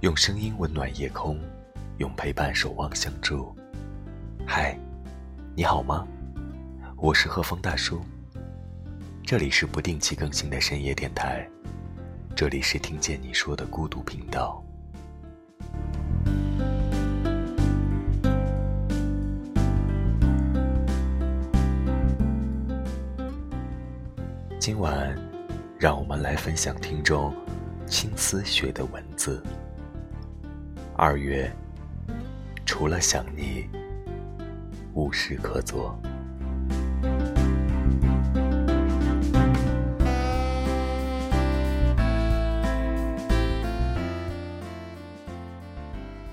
用声音温暖夜空，用陪伴守望相助。嗨，你好吗？我是贺峰大叔。这里是不定期更新的深夜电台，这里是听见你说的孤独频道。今晚，让我们来分享听众青丝雪的文字。二月，除了想你，无事可做。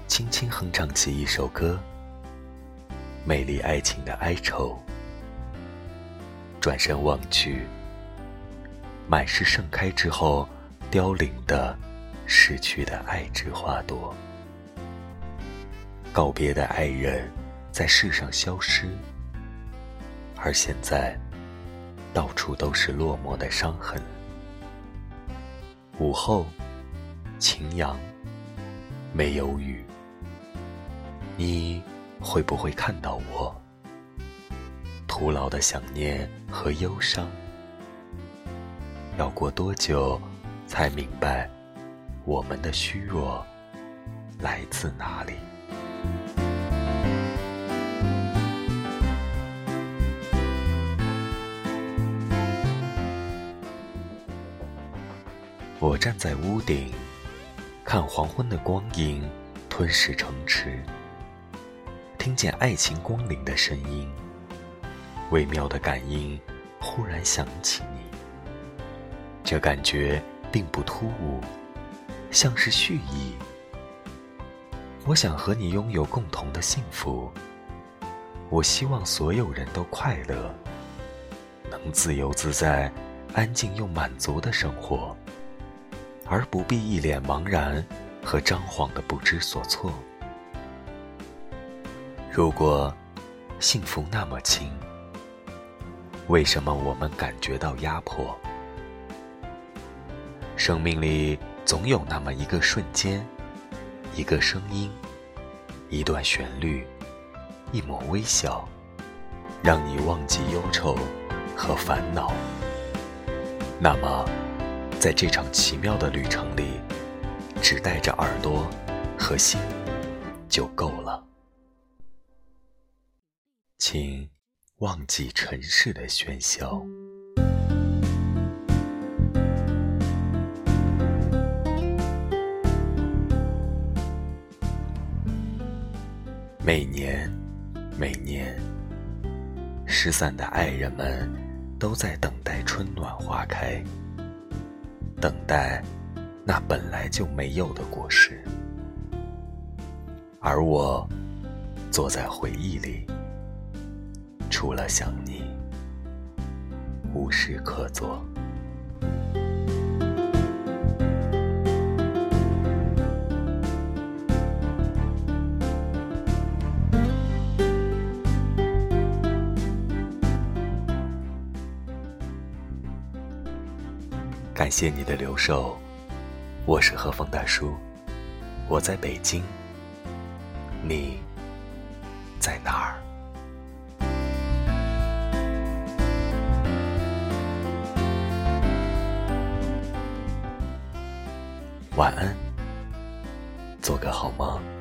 轻轻哼唱起一首歌，美丽爱情的哀愁。转身望去，满是盛开之后凋零的、逝去的爱之花朵。告别的爱人，在世上消失，而现在，到处都是落寞的伤痕。午后，晴阳，没有雨，你会不会看到我？徒劳的想念和忧伤，要过多久，才明白，我们的虚弱来自哪里？我站在屋顶，看黄昏的光影吞噬城池，听见爱情光临的声音，微妙的感应，忽然想起你。这感觉并不突兀，像是蓄意。我想和你拥有共同的幸福。我希望所有人都快乐，能自由自在、安静又满足的生活。而不必一脸茫然和张狂的不知所措。如果幸福那么轻，为什么我们感觉到压迫？生命里总有那么一个瞬间，一个声音，一段旋律，一抹微笑，让你忘记忧愁和烦恼。那么。在这场奇妙的旅程里，只带着耳朵和心就够了。请忘记尘世的喧嚣。每年，每年，失散的爱人们都在等待春暖花开。等待那本来就没有的果实，而我坐在回忆里，除了想你，无事可做。感谢你的留守，我是何风大叔，我在北京，你在哪儿？晚安，做个好梦。